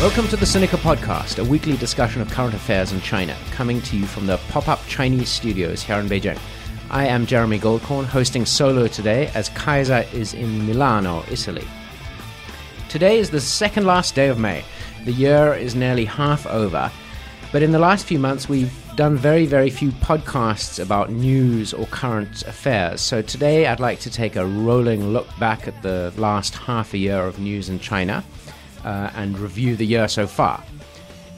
Welcome to the Sinica Podcast, a weekly discussion of current affairs in China, coming to you from the pop up Chinese studios here in Beijing. I am Jeremy Goldkorn, hosting solo today as Kaiser is in Milano, Italy. Today is the second last day of May. The year is nearly half over, but in the last few months we've done very, very few podcasts about news or current affairs. So today I'd like to take a rolling look back at the last half a year of news in China uh, and review the year so far.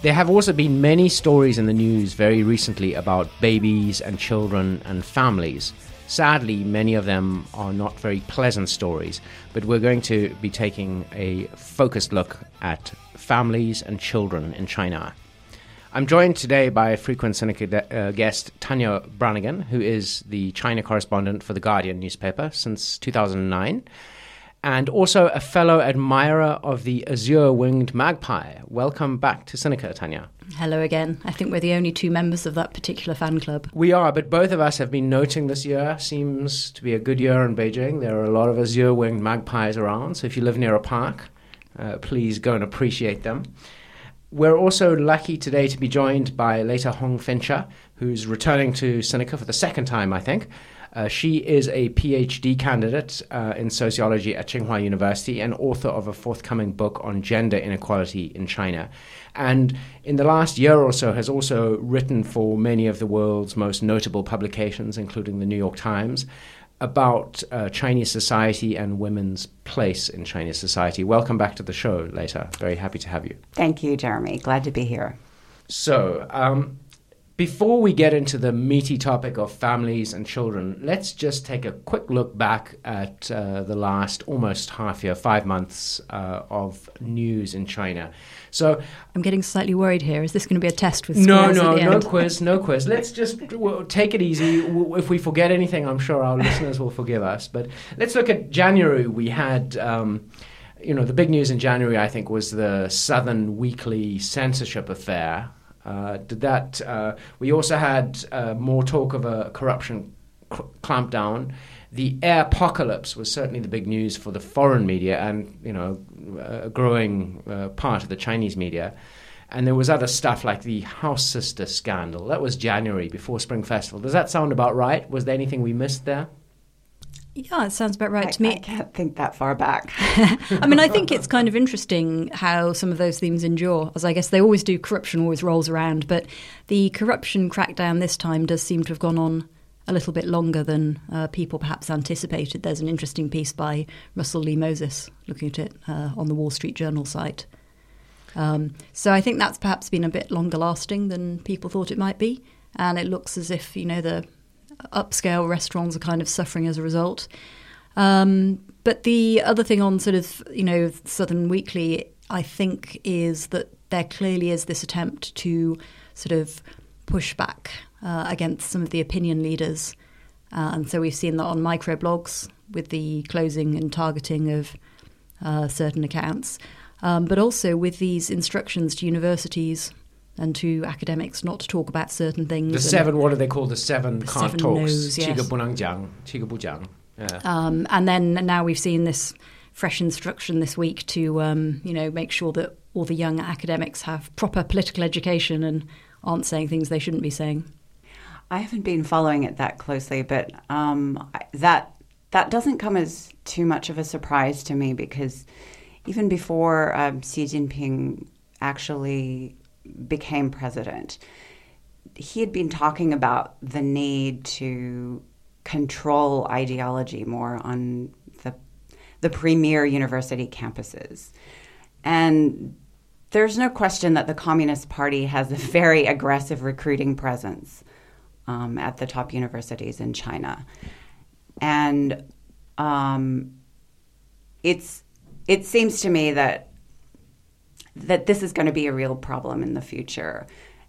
There have also been many stories in the news very recently about babies and children and families. Sadly, many of them are not very pleasant stories, but we're going to be taking a focused look at families and children in China. I'm joined today by frequent Sinica uh, guest Tania Branigan, who is the China correspondent for The Guardian newspaper since 2009 and also a fellow admirer of the azure winged magpie. Welcome back to Sinica, Tania. Hello again. I think we're the only two members of that particular fan club. We are, but both of us have been noting this year seems to be a good year in Beijing. There are a lot of azure winged magpies around, so if you live near a park, uh, please go and appreciate them. We're also lucky today to be joined by Leta Hong Fincher, who's returning to Sinica for the second time, I think. Uh, she is a PhD candidate uh, in sociology at Tsinghua University and author of a forthcoming book on gender inequality in China. And in the last year or so, has also written for many of the world's most notable publications, including the New York Times, about uh, Chinese society and women's place in Chinese society. Welcome back to the show, Leta. Very happy to have you. Thank you, Jeremy. Glad to be here. So, um, before we get into the meaty topic of families and children, let's just take a quick look back at uh, the last almost half year, five months uh, of news in China. So I'm getting slightly worried here. Is this going to be a test with no, no, no quiz, no quiz. Let's just take it easy. If we forget anything, I'm sure our listeners will forgive us. But let's look at January. We had. Um, you know, the big news in January, I think, was the Southern Weekly censorship affair, uh, did that? Uh, we also had uh, more talk of a corruption cr- clampdown. The air apocalypse was certainly the big news for the foreign media and you know a growing uh, part of the Chinese media. And there was other stuff like the House Sister scandal. That was January before Spring Festival. Does that sound about right? Was there anything we missed there? Yeah, it sounds about right I, to me. I can't think that far back. I mean, I think it's kind of interesting how some of those themes endure, as I guess they always do. Corruption always rolls around, but the corruption crackdown this time does seem to have gone on a little bit longer than uh, people perhaps anticipated. There's an interesting piece by Russell Leigh Moses looking at it uh, on the Wall Street Journal site. Um, so I think that's perhaps been a bit longer lasting than people thought it might be. And it looks as if, you know, the upscale restaurants are kind of suffering as a result. Um, but the other thing on sort of, you know, Southern Weekly, I think, is that there clearly is this attempt to sort of push back uh, against some of the opinion leaders. Uh, and so we've seen that on microblogs with the closing and targeting of uh, certain accounts, um, but also with these instructions to universities and to academics not to talk about certain things. The seven, what are they called? The seven can't talks. no's, yes. Yeah. Um, and then now we've seen this fresh instruction this week to, um, you know, make sure that all the young academics have proper political education and aren't saying things they shouldn't be saying. I haven't been following it that closely, but um, that that doesn't come as too much of a surprise to me because even before um, Xi Jinping actually became president, he had been talking about the need to control ideology more on the the premier university campuses. And there's no question that the Communist Party has a very aggressive recruiting presence um, at the top universities in China, and um, it's it seems to me that that this is going to be a real problem in the future.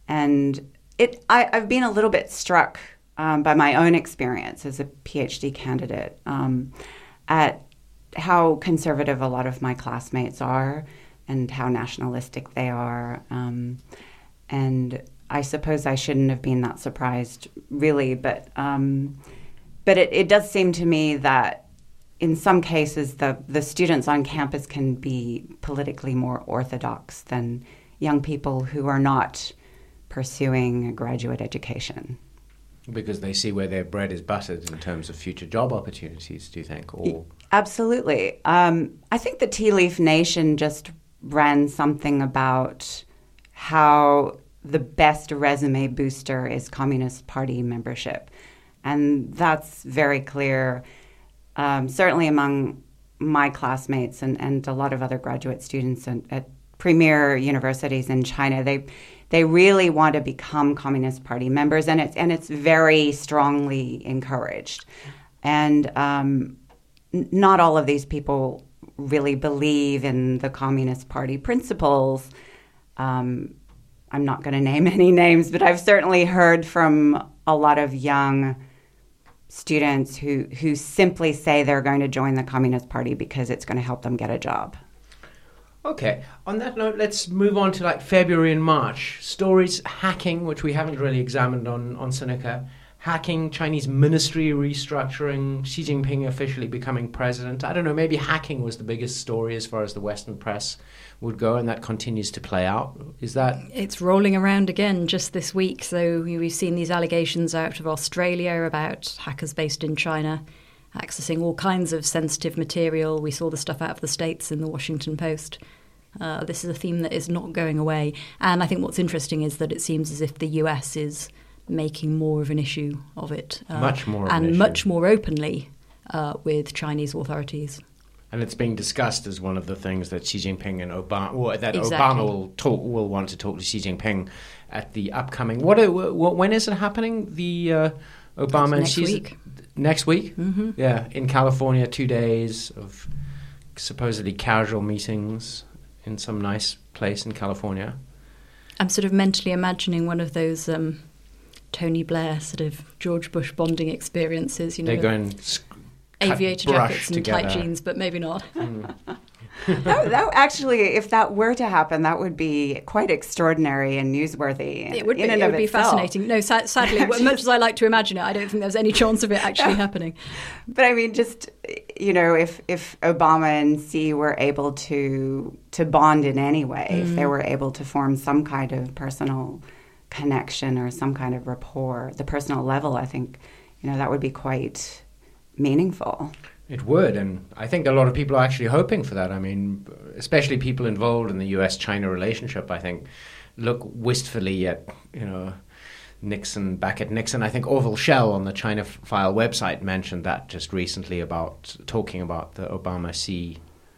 And it, I, have been a little bit struck um, by my own experience as a PhD candidate um, at how conservative a lot of my classmates are and how nationalistic they are. Um, and I suppose I shouldn't have been that surprised, really, but um, but it, it does seem to me that in some cases, the, the students on campus can be politically more orthodox than young people who are not pursuing a graduate education. Because they see where their bread is buttered in terms of future job opportunities, do you think? Or Absolutely. Um, I think the Tea Leaf Nation just ran something about how the best resume booster is Communist Party membership. And that's very clear, um, certainly among my classmates and, and a lot of other graduate students at, at premier universities in China. They they really want to become Communist Party members, and it's and it's very strongly encouraged. And um, not all of these people really believe in the Communist Party principles. Um, I'm not going to name any names, but I've certainly heard from a lot of young students who, who simply say they're going to join the Communist Party because it's going to help them get a job. Okay. On that note, let's move on to like February and March. Stories hacking, which we haven't really examined on, on Sinica. Hacking, Chinese ministry restructuring, Xi Jinping officially becoming president. I don't know, maybe hacking was the biggest story as far as the Western press would go, and that continues to play out. Is that. It's rolling around again just this week. So we've seen these allegations out of Australia about hackers based in China accessing all kinds of sensitive material. We saw the stuff out of the States in the Washington Post. Uh, this is a theme that is not going away. And I think what's interesting is that it seems as if the US is making more of an issue of it. Uh, much more. and an much more openly uh, with Chinese authorities. And it's being discussed as one of the things that Xi Jinping and Obama, well, that exactly. Obama will talk, will want to talk to Xi Jinping at the upcoming. What? Are, when is it happening? The uh, Obama next and Xi week. Next week, mm-hmm. yeah, in California, two days of supposedly casual meetings in some nice place in California. I'm sort of mentally imagining one of those um, Tony Blair sort of George Bush bonding experiences. You know, they're going aviator jackets and together. tight jeans, but maybe not. Mm. that, that, actually, if that were to happen, that would be quite extraordinary and newsworthy. It would be. it would be itself. fascinating. No, sa- sadly, as much as I like to imagine it, I don't think there's any chance of it actually happening. But I mean, just you know, if if Obama and Xi were able to to bond in any way, mm. if they were able to form some kind of personal connection or some kind of rapport, the personal level, I think, you know, that would be quite meaningful. It would, and I think a lot of people are actually hoping for that. I mean, especially people involved in the U.S.-China relationship. I think look wistfully at you know Nixon back at Nixon. I think Orville Schell on the China File website mentioned that just recently about talking about the Obama Xi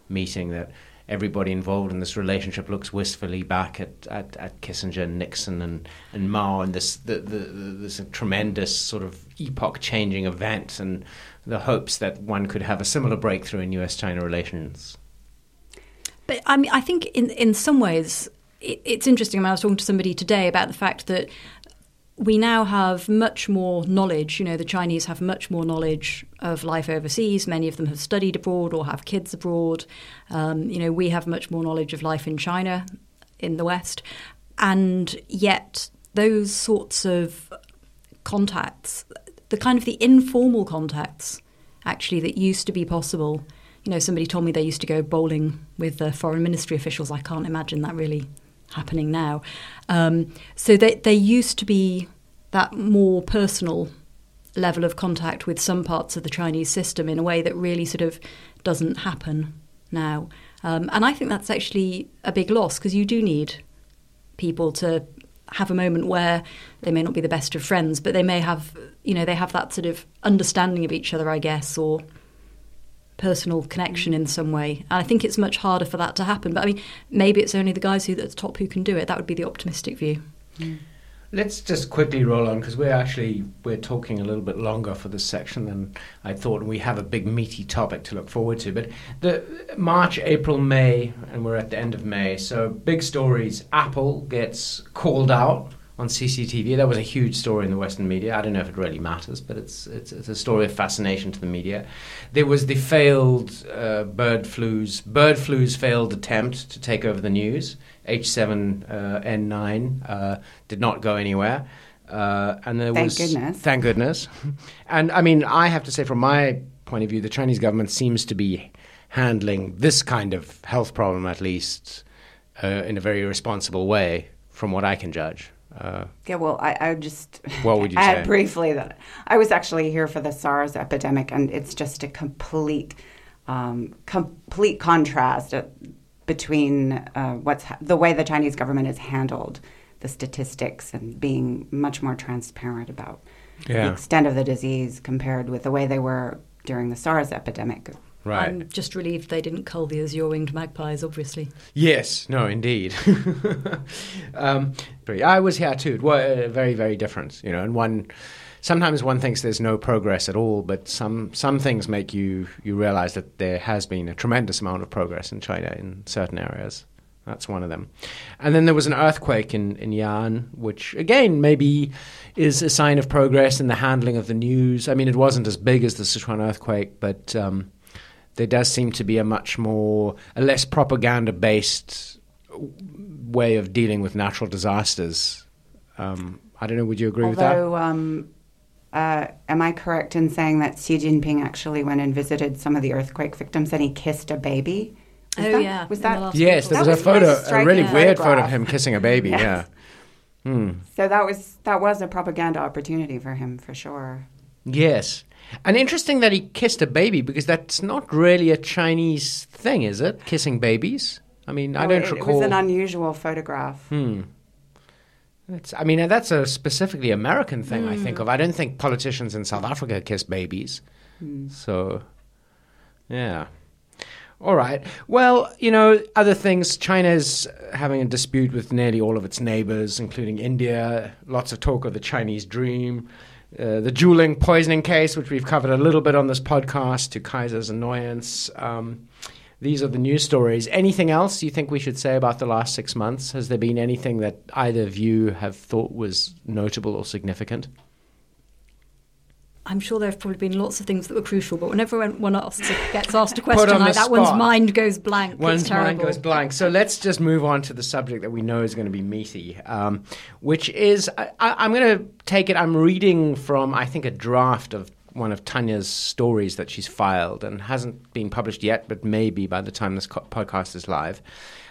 meeting that everybody involved in this relationship looks wistfully back at, at, at Kissinger Nixon and, and Mao and this the, the, this tremendous sort of epoch changing event and the hopes that one could have a similar breakthrough in US China relations. But I mean, I think in, in some ways it, it's interesting. I, mean, I was talking to somebody today about the fact that we now have much more knowledge. You know, the Chinese have much more knowledge of life overseas. Many of them have studied abroad or have kids abroad. Um, you know, we have much more knowledge of life in China, in the West. And yet, those sorts of contacts, the kind of the informal contacts, actually, that used to be possible. You know, somebody told me they used to go bowling with the foreign ministry officials. I can't imagine that really happening now. Um, so they, there used to be that more personal level of contact with some parts of the Chinese system in a way that really sort of doesn't happen now. Um, and I think that's actually a big loss because you do need people to have a moment where they may not be the best of friends, but they may have, you know, they have that sort of understanding of each other, I guess, or personal connection in some way. And I think it's much harder for that to happen. But I mean, maybe it's only the guys who at the top who can do it. That would be the optimistic view. Mm. Let's just quickly roll on because we're actually we're talking a little bit longer for this section than I thought. We have a big meaty topic to look forward to. But the March, April, May, and we're at the end of May. So big stories. Apple gets called out on CCTV. That was a huge story in the Western media. I don't know if it really matters, but it's it's, it's a story of fascination to the media. There was the failed uh, bird flu's bird flu's failed attempt to take over the news. H7N9 uh, did not go anywhere. Uh, and there thank was goodness. thank goodness. and I mean, I have to say, from my point of view, the Chinese government seems to be handling this kind of health problem, at least, uh, in a very responsible way, from what I can judge. Uh, yeah, well, I, I just what would you add say? briefly that I was actually here for the SARS epidemic, and it's just a complete, um, complete contrast uh, between uh, what's ha- the way the Chinese government has handled the statistics and being much more transparent about Yeah. the extent of the disease compared with the way they were during the SARS epidemic. right. I'm just relieved they didn't cull the azure winged magpies, obviously. Yes, no, indeed. um, I was here too. It was very, very different, you know. And one, sometimes one thinks there's no progress at all, but some some things make you you realize that there has been a tremendous amount of progress in China in certain areas. That's one of them. And then there was an earthquake in, in Ya'an, which again maybe is a sign of progress in the handling of the news. I mean, it wasn't as big as the Sichuan earthquake, but um, there does seem to be a much more, a less propaganda based way of dealing with natural disasters. Um, I don't know, would you agree with that? Although, um, uh, am I correct in saying that Xi Jinping actually went and visited some of the earthquake victims and he kissed a baby? Was Oh, that- yeah, Was in the that Yes, there was a was a photo, a striking really weird photo of him kissing a baby. Yes. Yeah. Hmm. so? That was that was a propaganda opportunity for him for sure. Yes. And interesting that he kissed a baby because that's not really a Chinese thing, is it? Kissing babies? I mean, I don't it, recall. It was an unusual photograph. Hmm. It's, I mean, that's a specifically American thing. I think of. I don't think politicians in South Africa kiss babies. So, yeah. All right. Well, you know, other things. China's having a dispute with nearly all of its neighbors, including India. Lots of talk of the Chinese dream. Uh, the dueling poisoning case, which we've covered a little bit on this podcast, to Kaiser's annoyance. Um, these are the news stories. Anything else you think we should say about the last six months? Has there been anything that either of you have thought was notable or significant? I'm sure there have probably been lots of things that were crucial, but whenever one asks, gets asked a question on like that, one's mind goes blank. One's mind goes blank. So let's just move on to the subject that we know is going to be meaty, um, which is I, I, I'm going to take it. I'm reading from I think a draft of one of Tania's stories that she's filed and hasn't been published yet, but maybe by the time this co- podcast is live.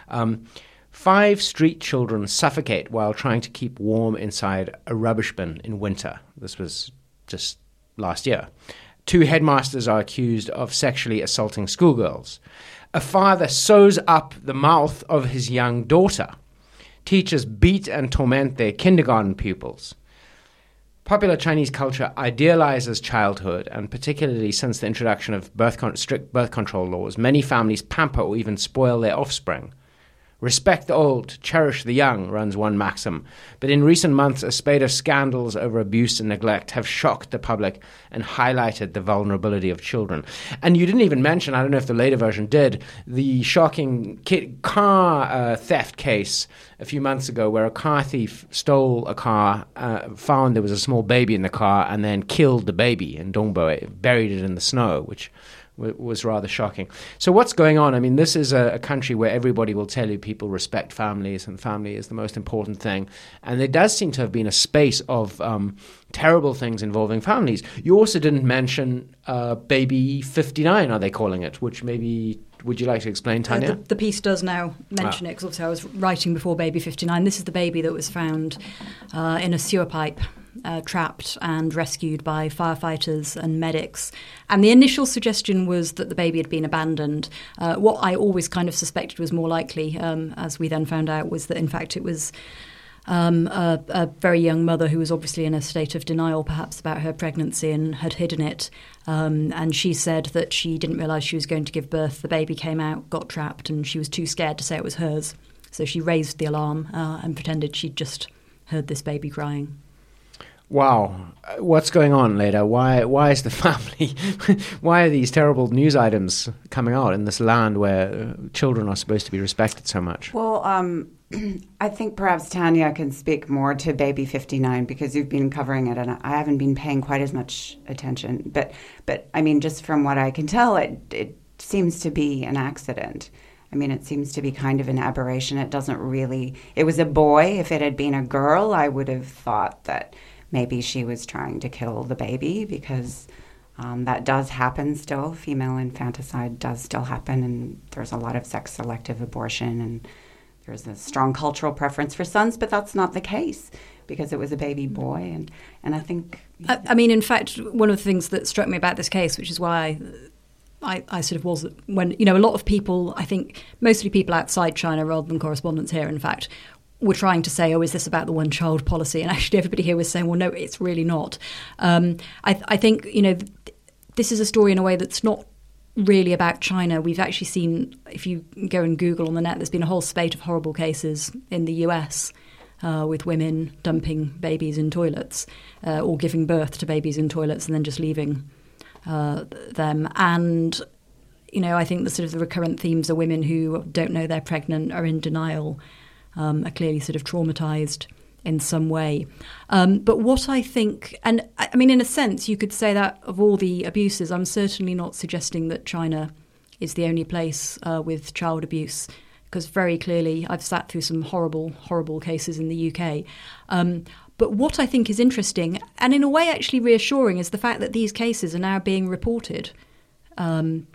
Um, Five street children suffocate while trying to keep warm inside a rubbish bin in winter. This was just last year. Two headmasters are accused of sexually assaulting schoolgirls. A father sews up the mouth of his young daughter. Teachers beat and torment their kindergarten pupils. Popular Chinese culture idealizes childhood, and particularly since the introduction of birth con- strict birth control laws, many families pamper or even spoil their offspring. Respect the old, cherish the young, runs one maxim. But in recent months, a spate of scandals over abuse and neglect have shocked the public and highlighted the vulnerability of children. And you didn't even mention, I don't know if the later version did, the shocking ki- car uh, theft case a few months ago where a car thief stole a car, uh, found there was a small baby in the car, and then killed the baby in Dongbei, buried it in the snow, which w- was rather shocking. So what's going on? I mean, this is a, a country where everybody will tell you people respect families, and family is the most important thing. And there does seem to have been a space of um, terrible things involving families. You also didn't mention uh, Baby 59, are they calling it? Which maybe would you like to explain, Uh, Tania? the, the piece does now mention Ah. it because obviously I was writing before Baby 59. This is the baby that was found uh, in a sewer pipe, uh, trapped and rescued by firefighters and medics. And the initial suggestion was that the baby had been abandoned. Uh, what I always kind of suspected was more likely, um, as we then found out, was that in fact it was. Um, a, a very young mother who was obviously in a state of denial, perhaps about her pregnancy, and had hidden it. Um, and she said that she didn't realise she was going to give birth. The baby came out, got trapped, and she was too scared to say it was hers. So she raised the alarm uh, and pretended she'd just heard this baby crying. Wow, what's going on, Leta? Why? Why is the family? why are these terrible news items coming out in this land where uh, children are supposed to be respected so much? Well, um, I think perhaps Tania can speak more to Baby 59 because you've been covering it, and I haven't been paying quite as much attention. But, but I mean, just from what I can tell, it it seems to be an accident. I mean, it seems to be kind of an aberration. It doesn't really. It was a boy. If it had been a girl, I would have thought that maybe she was trying to kill the baby because Um, that does happen still. Female infanticide does still happen, and there's a lot of sex selective abortion, and there's a strong cultural preference for sons, but that's not the case because it was a baby boy. And, and I think. I, I mean, in fact, one of the things that struck me about this case, which is why I, I, sort of was when you know a lot of people I think mostly people outside China rather than correspondents here in fact were trying to say oh is this about the one child policy? And actually everybody here was saying well no it's really not. Um, I, I, think you know this is a story in a way that's not really about China. We've actually seen if you go and Google on the net there's been a whole spate of horrible cases in the US uh, with women dumping babies in toilets uh, or giving birth to babies in toilets and then just leaving uh, them. And you know, I think the sort of the recurrent themes are women who don't know they're pregnant, are in denial, um, are clearly sort of traumatized in some way. Um, but what I think, and I mean, in a sense, you could say that of all the abuses, I'm certainly not suggesting that China is the only place uh, with child abuse. Because very clearly, I've sat through some horrible, horrible cases in the UK. Um, but what I think is interesting, and in a way actually reassuring, is the fact that these cases are now being reported. Um,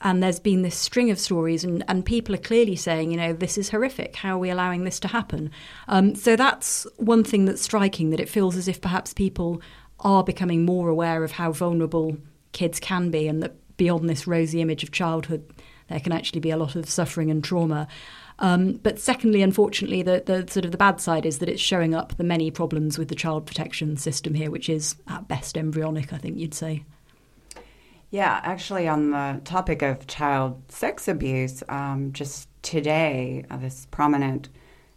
and there's been this string of stories, and, and people are clearly saying, you know, this is horrific. How are we allowing this to happen? Um, so that's one thing that's striking, that it feels as if perhaps people are becoming more aware of how vulnerable kids can be, and that beyond this rosy image of childhood, there can actually be a lot of suffering and trauma. Um, but secondly, unfortunately, the, the sort of the bad side is that it's showing up the many problems with the child protection system here, which is at best embryonic, I think you'd say. Yeah, actually, on the topic of child sex abuse, um, just today, uh, this prominent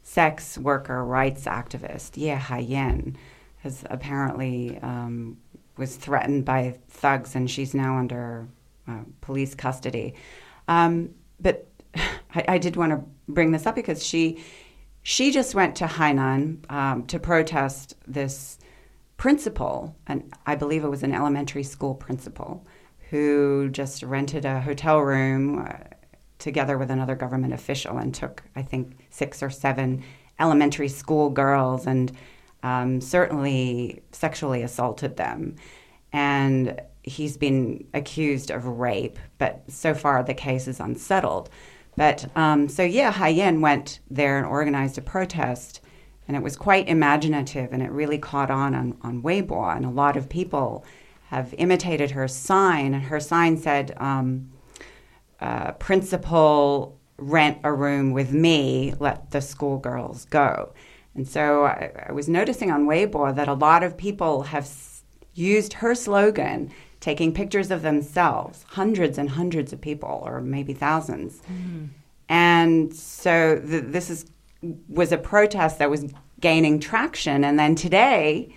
sex worker rights activist, Ye Haiyan, has apparently um, was threatened by thugs, and she's now under uh, police custody. Um, but I, I did want to bring this up because she she just went to Hainan um, to protest this principal, and I believe it was an elementary school principal, who just rented a hotel room uh, together with another government official and took, I think, six or seven elementary school girls and um, certainly sexually assaulted them. And he's been accused of rape, but so far the case is unsettled. But um, so yeah, Haiyan went there and organized a protest, and it was quite imaginative, and it really caught on on, on Weibo, and a lot of people have imitated her sign. And her sign said, um, uh, "Principal, rent a room with me. Let the schoolgirls go." And so I, I was noticing on Weibo that a lot of people have s- used her slogan taking pictures of themselves, hundreds and hundreds of people, or maybe 1000s mm. And so th- this is was a protest that was gaining traction. And then today,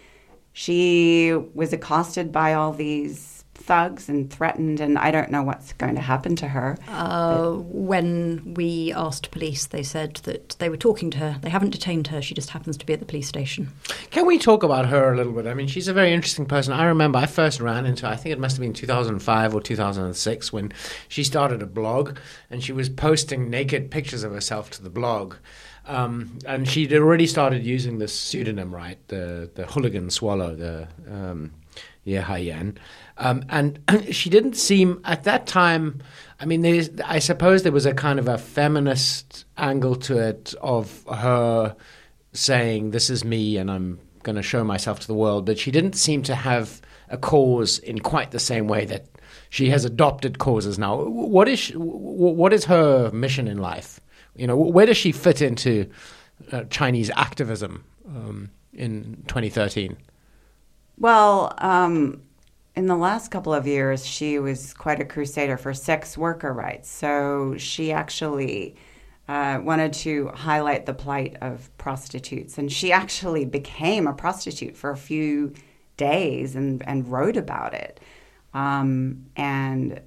she was accosted by all these thugs and threatened, and I don't know what's going to happen to her. Uh, when we asked police, they said that they were talking to her. They haven't detained her. She just happens to be at the police station. Can we talk about her a little bit? I mean, she's a very interesting person. I remember I first ran into, I think it must have been 2005 or 2006, when she started a blog and she was posting naked pictures of herself to the blog. Um, and she'd already started using this pseudonym, right? The the hooligan swallow, the um, Ye Haiyan. Um, and she didn't seem at that time. I mean, I suppose there was a kind of a feminist angle to it of her saying, "This is me, and I'm going to show myself to the world." But she didn't seem to have a cause in quite the same way that she has adopted causes now. What is she, what is her mission in life? You know, where does she fit into uh, Chinese activism um, in 2013? Well, um, in the last couple of years, she was quite a crusader for sex worker rights. So she actually uh, wanted to highlight the plight of prostitutes. And she actually became a prostitute for a few days and, and wrote about it. Um, and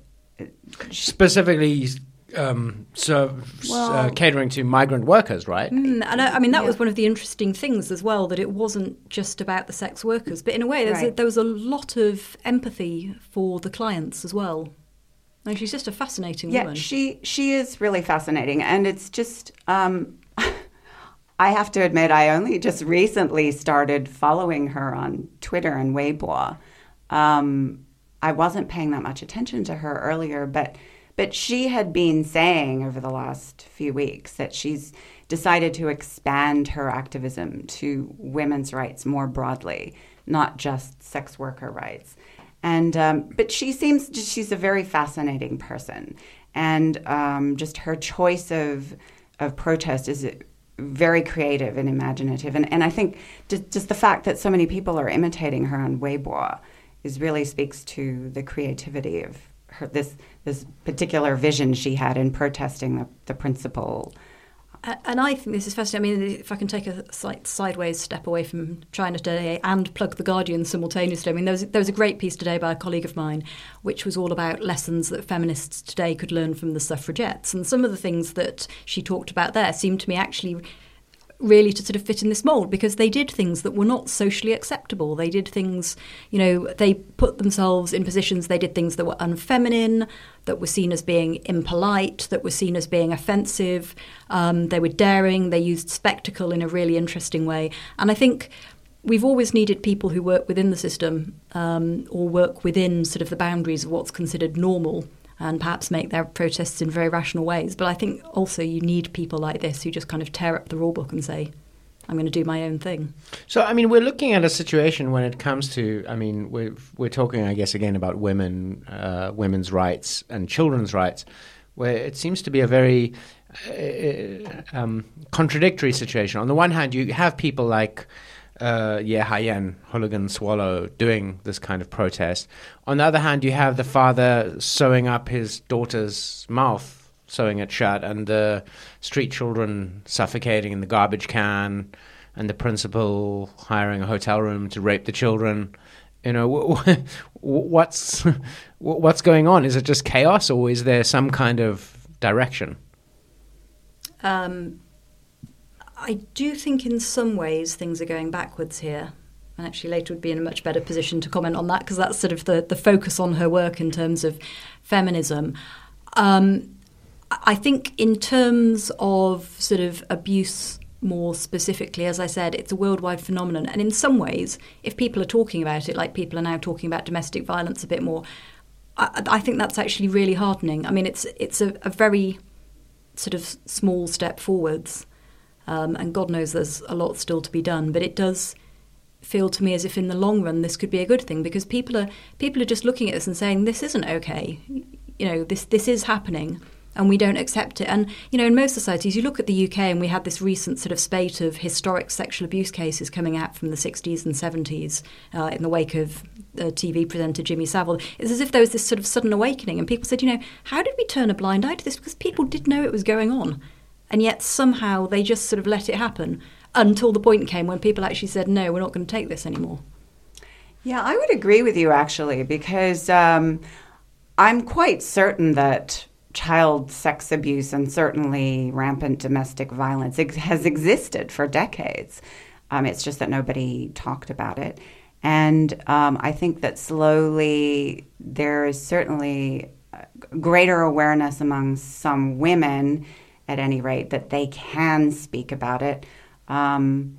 specifically um, so well, uh, catering to migrant workers, right? Mm, and I, I, mean that yeah. was one of the interesting things as well that it wasn't just about the sex workers, but in a way right. a, there was a lot of empathy for the clients as well. And she's just a fascinating yeah, woman. she she is really fascinating, and it's just. Um, I have to admit, I only just recently started following her on Twitter and Weibo. Um, I wasn't paying that much attention to her earlier, but but she had been saying over the last few weeks that she's decided to expand her activism to women's rights more broadly, not just sex worker rights. And um, but she seems she's a very fascinating person, and um, just her choice of of protest is very creative and imaginative. And and I think just, just the fact that so many people are imitating her on Weibo is really speaks to the creativity of her this this particular vision she had in protesting the, the principle and I think this is fascinating. I mean, if I can take a slight sideways step away from China today and plug the Guardian simultaneously, I mean, there was, there was a great piece today by a colleague of mine, which was all about lessons that feminists today could learn from the suffragettes. And some of the things that she talked about there seemed to me actually really to sort of fit in this mold because they did things that were not socially acceptable. They did things, you know, they put themselves in positions, they did things that were unfeminine, that were seen as being impolite, that were seen as being offensive. Um, they were daring, they used spectacle in a really interesting way. And I think we've always needed people who work within the system um, or work within sort of the boundaries of what's considered normal and perhaps make their protests in very rational ways. But I think also you need people like this who just kind of tear up the rule book and say, I'm going to do my own thing. So, I mean, we're looking at a situation when it comes to, I mean, we're, we're talking, I guess, again about women, uh, women's rights and children's rights, where it seems to be a very uh, um, contradictory situation. On the one hand, you have people like uh, Ye Haiyan, hooligan swallow, doing this kind of protest. On the other hand, you have the father sewing up his daughter's mouth, sewing it shut, and the street children suffocating in the garbage can, and the principal hiring a hotel room to rape the children. You know, what's what's going on? Is it just chaos, or is there some kind of direction? Um, I do think in some ways things are going backwards here. And actually, Leta would be in a much better position to comment on that because that's sort of the, the focus on her work in terms of feminism. Um, I think, in terms of sort of abuse more specifically, as I said, it's a worldwide phenomenon. And in some ways, if people are talking about it, like people are now talking about domestic violence a bit more, I, I think that's actually really heartening. I mean, it's it's a, a very sort of small step forwards. Um, and God knows there's a lot still to be done, but it does feel to me as if in the long run this could be a good thing because people are people are just looking at this and saying this isn't okay. You know, this this is happening and we don't accept it. And you know, in most societies, you look at the UK, and we had this recent sort of spate of historic sexual abuse cases coming out from the 60s and 70s uh, in the wake of uh, TV presenter Jimmy Savile. It's as if there was this sort of sudden awakening, and people said, you know, how did we turn a blind eye to this? Because people did know it was going on and yet somehow they just sort of let it happen until the point came when people actually said, no, we're not going to take this anymore. Yeah, I would agree with you actually, because um, I'm quite certain that child sex abuse and certainly rampant domestic violence has existed for decades. Um, it's just that nobody talked about it. And um, I think that slowly there is certainly greater awareness among some women at any rate, that they can speak about it. Um,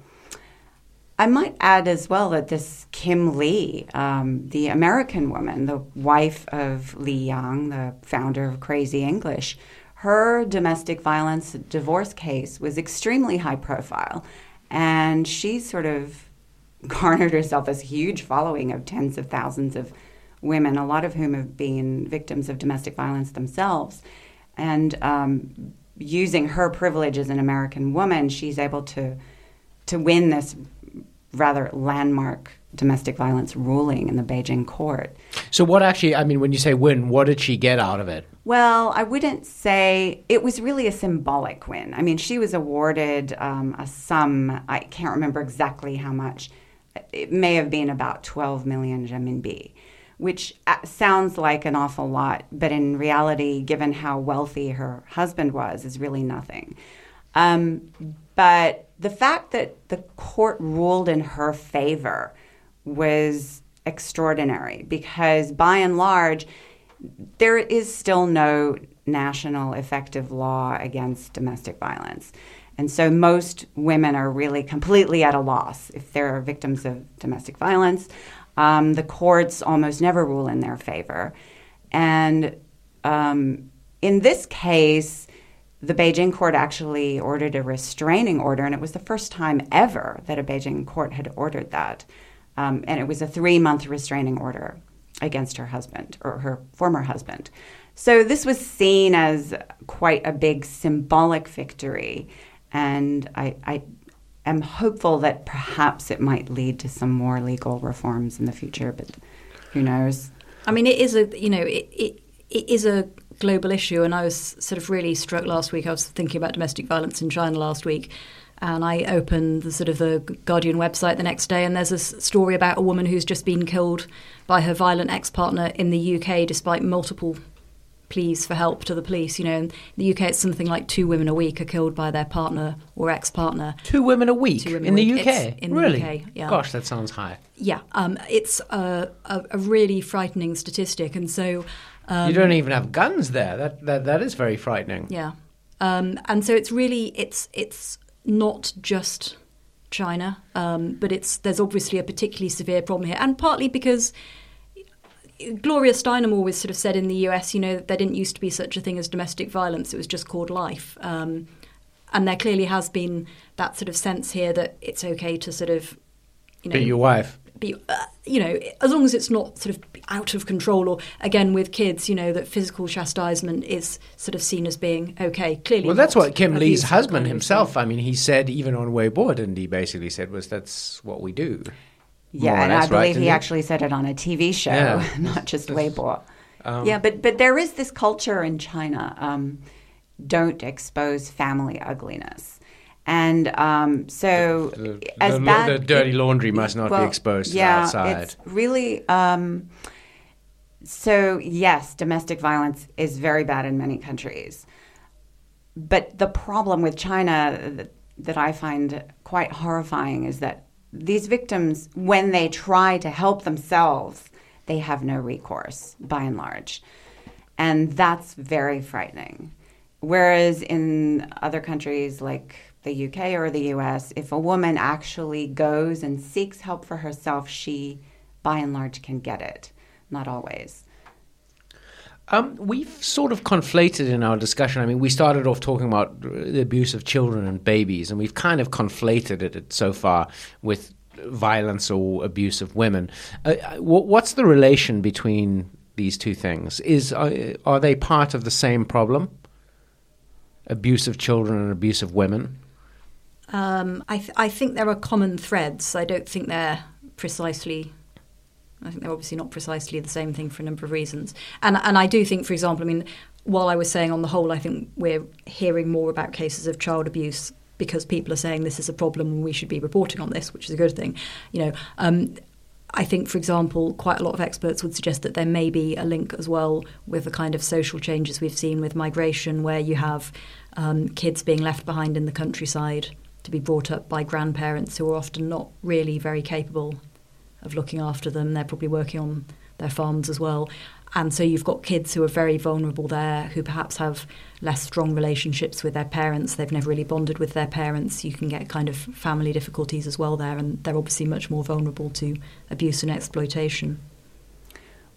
I might add as well that this Kim Lee, um, the American woman, the wife of Li Yang, the founder of Crazy English, her domestic violence divorce case was extremely high profile. And she sort of garnered herself this huge following of tens of thousands of women, a lot of whom have been victims of domestic violence themselves. And um, using her privilege as an American woman, she's able to to win this rather landmark domestic violence ruling in the Beijing court. So, what actually, I mean, when you say win, what did she get out of it? Well, I wouldn't say it was really a symbolic win. I mean, she was awarded um, a sum, I can't remember exactly how much. It may have been about 12 million renminbi which uh, sounds like an awful lot, but in reality, given how wealthy her husband was, is really nothing. Um, but the fact that the court ruled in her favor was extraordinary because by and large, there is still no national effective law against domestic violence. And so most women are really completely at a loss if they're victims of domestic violence. Um, the courts almost never rule in their favor. And um, in this case, the Beijing court actually ordered a restraining order, and it was the first time ever that a Beijing court had ordered that. Um, and it was a three month restraining order against her husband or her former husband. So this was seen as quite a big symbolic victory. And I, I am hopeful that perhaps it might lead to some more legal reforms in the future, but who knows? I mean, it is a, you know, it, it, it is a global issue. And I was sort of really struck last week. I was thinking about domestic violence in China last week. And I opened the sort of the Guardian website the next day, and there's a story about a woman who's just been killed by her violent ex partner in the UK, despite multiple pleas for help to the police. You know, in the UK, it's something like two women a week are killed by their partner or ex partner. Two women a week women in a the week. UK. It's in the really? UK, yeah. Gosh, that sounds high. Yeah, um, it's a, a, a really frightening statistic, and so um, you don't even have guns there. That that that is very frightening. yeah, um, and so it's really it's it's not just China, um, but it's there's obviously a particularly severe problem here, and partly because Gloria Steinem always sort of said in the US, you know, there didn't used to be such a thing as domestic violence; it was just called life. Um, and there clearly has been that sort of sense here that it's okay to sort of, you know, Beat your wife. be, uh, you know, as long as it's not sort of out of control, or again with kids, you know, that physical chastisement is sort of seen as being okay. Clearly, Well, that's what Kim Lee's husband himself. I mean, he said even on Weibo, didn't he? Basically said was that's what we do. Yeah, and I believe right, he actually said it on a TV show, Yeah. not just Weibo. Um, yeah, but but there is this culture in China. Um, don't expose family ugliness, and um, so The, as the- bad the dirty laundry must not well, be exposed to yeah, the outside. It's really um, so. Yes, domestic violence is very bad in many countries, but the problem with China that, that I find quite horrifying is that these victims, when they try to help themselves, they have no recourse by and large, and that's very frightening. Whereas in other countries like the UK or the US, if a woman actually goes and seeks help for herself, she by and large can get it. Not always. Um, we've sort of conflated in our discussion. I mean, we started off talking about the abuse of children and babies, and we've kind of conflated it so far with violence or abuse of women. Uh, what's the relation between these two things? Is are, are they part of the same problem? Abuse of children and abuse of women. Um, I, th- I think there are common threads. I don't think they're precisely. I think they're obviously not precisely the same thing for a number of reasons. And and I do think, for example, I mean, while I was saying on the whole, I think we're hearing more about cases of child abuse because people are saying this is a problem and we should be reporting on this, which is a good thing. You know, um, I think, for example, quite a lot of experts would suggest that there may be a link as well with the kind of social changes we've seen with migration, where you have um, kids being left behind in the countryside to be brought up by grandparents who are often not really very capable of looking after them. They're probably working on their farms as well. And so you've got kids who are very vulnerable there, who perhaps have less strong relationships with their parents. They've never really bonded with their parents. You can get kind of family difficulties as well there, and they're obviously much more vulnerable to abuse and exploitation.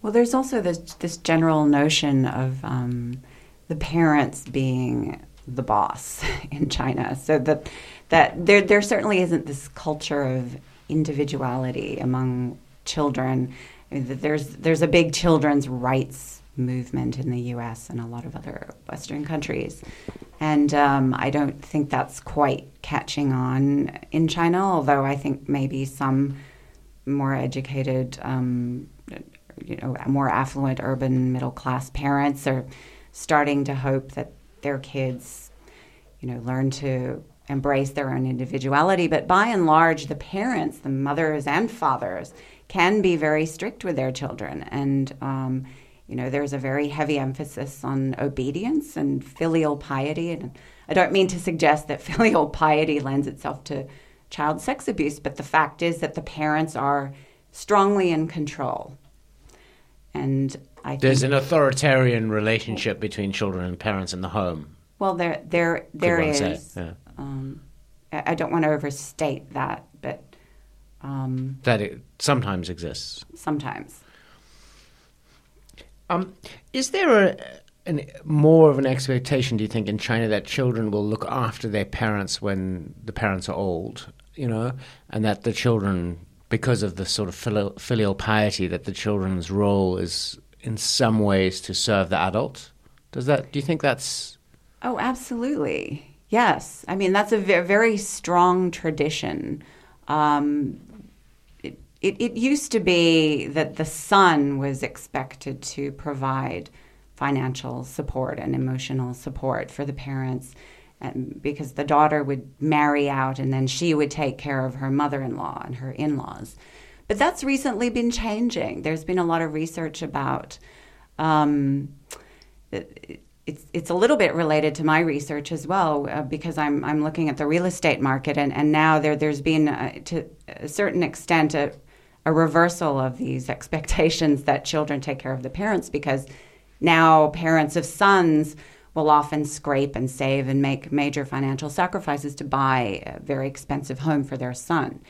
Well, there's also this this general notion of um, the parents being the boss in China, so that that there there certainly isn't this culture of individuality among children. There's there's a big children's rights movement in the U.S. and a lot of other Western countries, and um, I don't think that's quite catching on in China. Although I think maybe some more educated, um, you know, more affluent urban middle class parents are starting to hope that their kids, you know, learn to embrace their own individuality. But by and large, the parents, the mothers and fathers, can be very strict with their children. And, um, you know, there's a very heavy emphasis on obedience and filial piety. And I don't mean to suggest that filial piety lends itself to child sex abuse, but the fact is that the parents are strongly in control. And I There's think, an authoritarian relationship between children and parents in the home. well, there, there, there is. Yeah. Um, I I don't want to overstate that, but Um, that it sometimes exists. sometimes. Um, is there a an, more of an expectation, do you think, in China that children will look after their parents when the parents are old, you know, and that the children, because of the sort of filial, filial piety, that the children's role is in some ways to serve the adult? Does that? Do you think that's? Oh, absolutely. Yes. I mean, that's a ve- very strong tradition. Um, it, it, it used to be that the son was expected to provide financial support and emotional support for the parents and because the daughter would marry out and then she would take care of her mother-in-law and her in-laws but that's recently been changing there's been a lot of research about um, it, it's it's a little bit related to my research as well uh, because I'm I'm looking at the real estate market and, and now there there's been uh, to a certain extent a, a reversal of these expectations that children take care of the parents because now parents of sons will often scrape and save and make major financial sacrifices to buy a very expensive home for their son.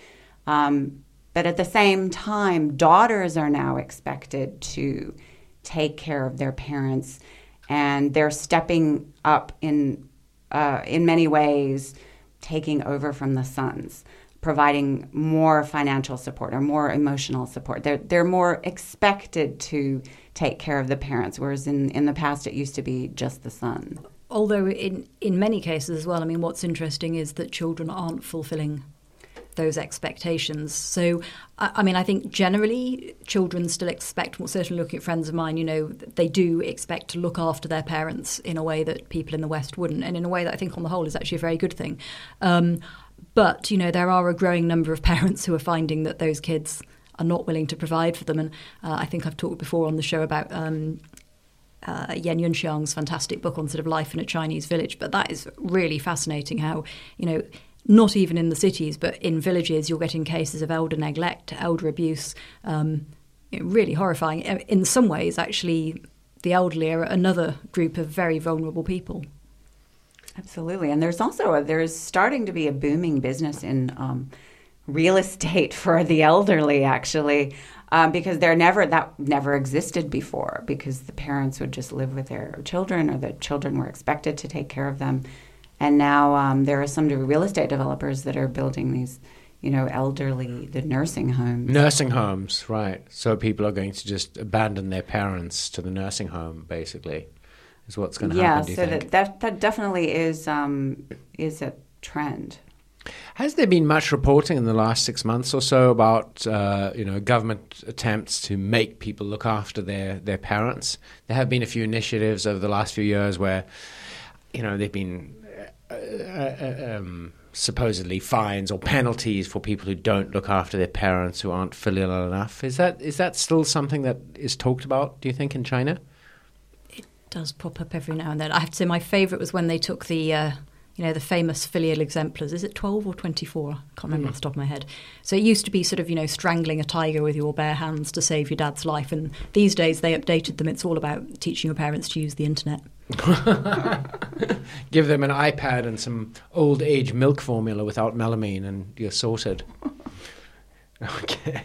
Um, but at the same time, daughters are now expected to take care of their parents and they're stepping up in uh, in many ways, taking over from the sons, providing more financial support or more emotional support. They're they're more expected to take care of the parents, whereas in in the past it used to be just the son. Although in in many cases as well, I mean, what's interesting is that children aren't fulfilling those expectations. So, I, mean, I think generally children still expect, well, certainly looking at friends of mine, you know, they do expect to look after their parents in a way that people in the West wouldn't, and in a way that I think on the whole is actually a very good thing. Um, but, you know, there are a growing number of parents who are finding that those kids are not willing to provide for them. And uh, I think I've talked before on the show about um, uh, Yan Yunxiang's fantastic book on sort of life in a Chinese village. But that is really fascinating how, you know, not even in the cities, but in villages, you're getting cases of elder neglect, elder abuse. Um, really horrifying. In some ways, actually, the elderly are another group of very vulnerable people. Absolutely, and there's also a, there's starting to be a booming business in um, real estate for the elderly, actually, um, because they're never that never existed before. Because the parents would just live with their children, or the children were expected to take care of them. And now um, there are some real estate developers that are building these, you know, elderly, the nursing homes. Nursing homes, right. So people are going to just abandon their parents to the nursing home, basically, is what's going to yeah, happen. Yeah, so that, that, that definitely is, um, is a trend. Has there been much reporting in the last six months or so about uh, you know government attempts to make people look after their, their parents? There have been a few initiatives over the last few years where you know they've been uh, uh, um, supposedly fines or penalties for people who don't look after their parents who aren't filial enough. Is that is that still something that is talked about? Do you think in China? It does pop up every now and then. I have to say, my favourite was when they took the. Uh, you know, the famous filial exemplars. Is it 12 or 24? I can't remember mm. off the top of my head. So it used to be sort of, you know, strangling a tiger with your bare hands to save your dad's life. And these days they updated them. It's all about teaching your parents to use the internet. Give them an iPad and some old age milk formula without melamine, and you're sorted. okay.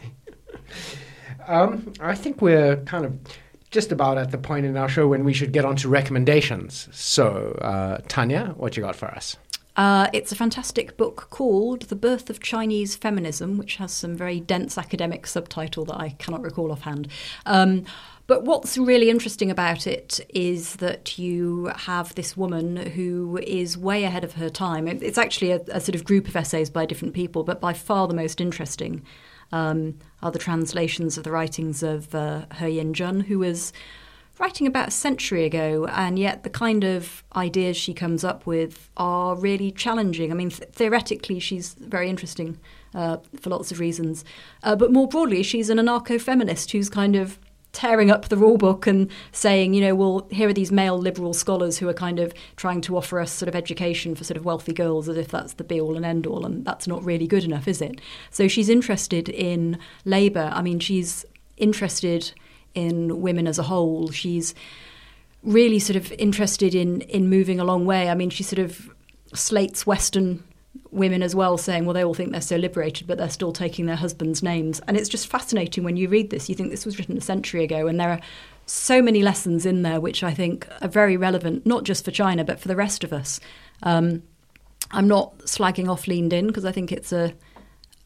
Um, I think we're kind of just about at the point in our show when we should get on to recommendations. So, uh, Tania, what you got for us? Uh, it's a fantastic book called The Birth of Chinese Feminism, which has some very dense academic subtitle that I cannot recall offhand. Um, but what's really interesting about it is that you have this woman who is way ahead of her time. It's actually a, a sort of group of essays by different people, but by far the most interesting um, are the translations of the writings of uh, He-Yin Zhen, who was writing about a century ago, and yet the kind of ideas she comes up with are really challenging. I mean, th- theoretically, she's very interesting uh, for lots of reasons, uh, but more broadly, she's an anarcho feminist who's kind of tearing up the rule book and saying, you know, well, here are these male liberal scholars who are kind of trying to offer us sort of education for sort of wealthy girls as if that's the be all and end all, and that's not really good enough, is it? So she's interested in labour. I mean, she's interested in women as a whole. She's really sort of interested in in moving a long way. I mean, she sort of slates Western women as well saying, well, they all think they're so liberated, but they're still taking their husbands' names. And it's just fascinating when you read this. You think this was written a century ago, and there are so many lessons in there which I think are very relevant, not just for China, but for the rest of us. Um, I'm not slagging off Leaned In because I think it's a,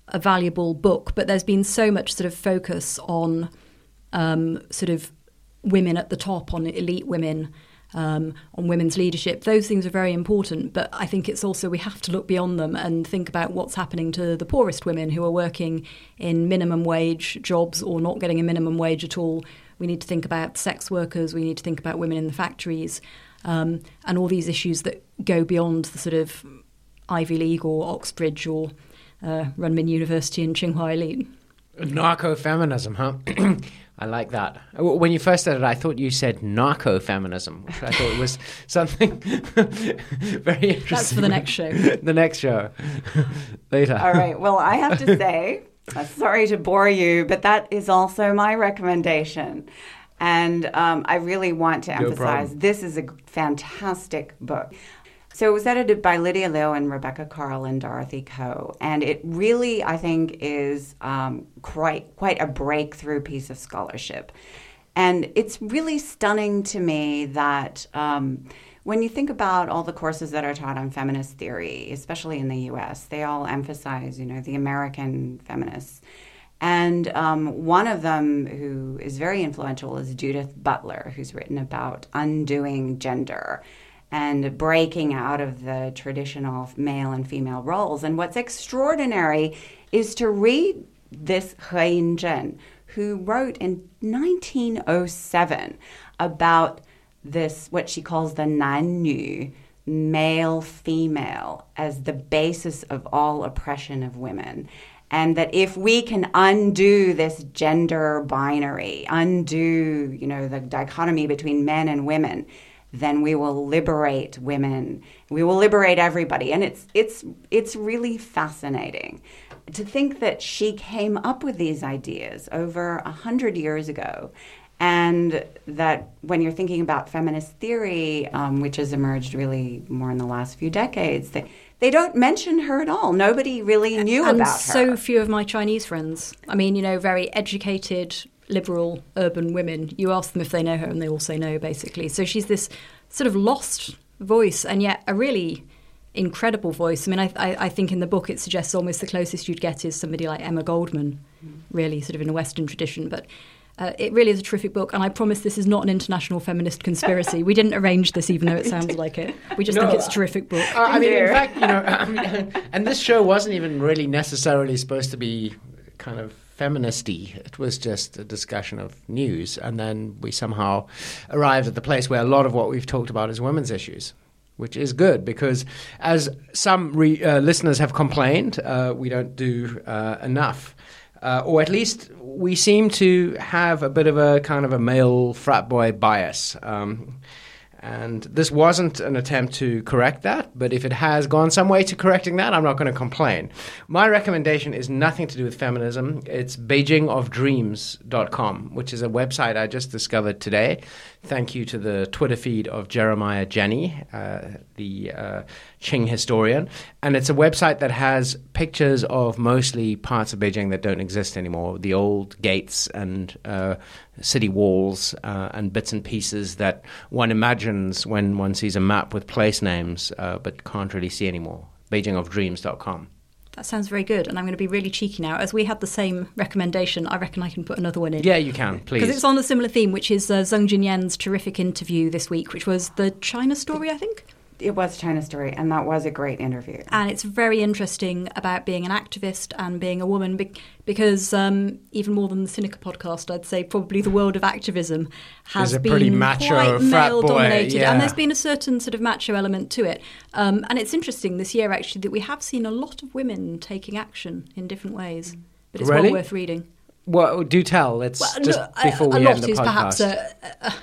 a valuable book, but there's been so much sort of focus on um, sort of women at the top, on elite women um, on women's leadership. Those things are very important, but I think it's also we have to look beyond them and think about what's happening to the poorest women who are working in minimum wage jobs or not getting a minimum wage at all. We need to think about sex workers, we need to think about women in the factories, um, and all these issues that go beyond the sort of Ivy League or Oxbridge or uh, Renmin University and Tsinghua elite. Narco feminism, huh? I like that. When you first said it, I thought you said narco feminism, which I thought was something very interesting. That's for the next show. the next show. Later. All right. Well, I have to say, sorry to bore you, but that is also my recommendation. And um, I really want to emphasize no this is a fantastic book. So it was edited by Lydia Liu and Rebecca Karl and Dorothy Ko, and it really, I think, is um, quite quite a breakthrough piece of scholarship. And it's really stunning to me that um, when you think about all the courses that are taught on feminist theory, especially in the U.S., they all emphasize, you know, the American feminists. And um, one of them who is very influential is Judith Butler, who's written about undoing gender and breaking out of the traditional male and female roles. And what's extraordinary is to read this He-Yin Zhen, who wrote in 1907 about this, what she calls the Nan male female, as the basis of all oppression of women. And that if we can undo this gender binary, undo, you know, the dichotomy between men and women, then we will liberate women. We will liberate everybody. And it's it's it's really fascinating to think that she came up with these ideas over a hundred years ago. And that when you're thinking about feminist theory, um, which has emerged really more in the last few decades, they, they don't mention her at all. Nobody really knew and about her. So few of my Chinese friends. I mean, you know, very educated, liberal urban women, you ask them if they know her and they all say no, basically. So she's this sort of lost voice and yet a really incredible voice. I mean, I, I, I, think in the book it suggests almost the closest you'd get is somebody like Emma Goldman, really sort of in a Western tradition. But uh, it really is a terrific book, and I promise this is not an international feminist conspiracy. we didn't arrange this, even though it sounds like it. We just no, think it's a terrific book. Uh, I mean, in fact, you know, and this show wasn't even really necessarily supposed to be kind of feministy. It was just a discussion of news, and then we somehow arrived at the place where a lot of what we've talked about is women's issues. Which is good because, as some re- uh, listeners have complained, uh, we don't do uh, enough. Uh, or at least we seem to have a bit of a kind of a male frat boy bias. Um, and this wasn't an attempt to correct that, but if it has gone some way to correcting that, I'm not going to complain. My recommendation is nothing to do with feminism. It's beijingofdreams.com, which is a website I just discovered today. Thank you to the Twitter feed of Jeremiah Jenne, uh, the uh, Qing historian. And it's a website that has pictures of mostly parts of Beijing that don't exist anymore the old gates and uh, city walls uh, and bits and pieces that one imagines when one sees a map with place names uh, but can't really see anymore. BeijingOfDreams.com. That sounds very good, and I'm going to be really cheeky now. As we had the same recommendation, I reckon I can put another one in. Yeah, you can, please. Because it's on a similar theme, which is uh, Zeng Jinyan's terrific interview this week, which was the China story, I think it was a China Story, and that was a great interview. And it's very interesting about being an activist and being a woman, because um, even more than the Sinica podcast, I'd say probably the world of activism has been quite male dominated, yeah. and there's been a certain sort of macho element to it. Um, and it's interesting this year actually that we have seen a lot of women taking action in different ways, but it's really? well worth reading. Well, do tell. Let's well, just no, before we a end the podcast. Is perhaps a, a,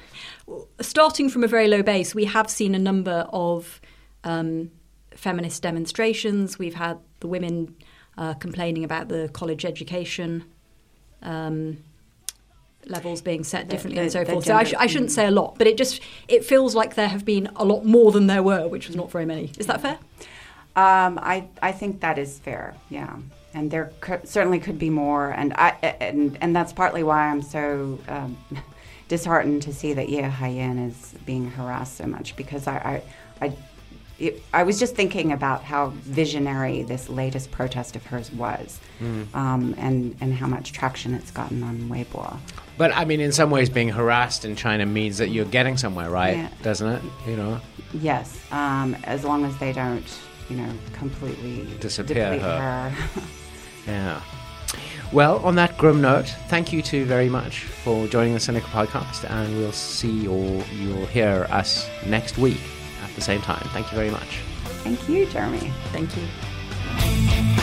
starting from a very low base, we have seen a number of um, feminist demonstrations. We've had the women uh, complaining about the college education um, levels being set differently the, the, and so forth. So I, sh- I, shouldn't say a lot, but it just it feels like there have been a lot more than there were, which was not very many. Is that fair? Um, I I think that is fair. Yeah, and there could, certainly could be more, and I and and that's partly why I'm so um, disheartened to see that Ye Haiyan is being harassed so much because I I. I it, I was just thinking about how visionary this latest protest of hers was, Mm. um, and and how much traction it's gotten on Weibo. But I mean, in some ways, being harassed in China means that you're getting somewhere, right? Yeah. Doesn't it? You know. Yes, um, as long as they don't, you know, completely Disappear her. her. Yeah. Well, on that grim note, thank you two very much for joining the Sinica Podcast, and we'll see or you'll hear us next week at the same time. Thank you very much. Thank you, Jeremy. Thank you.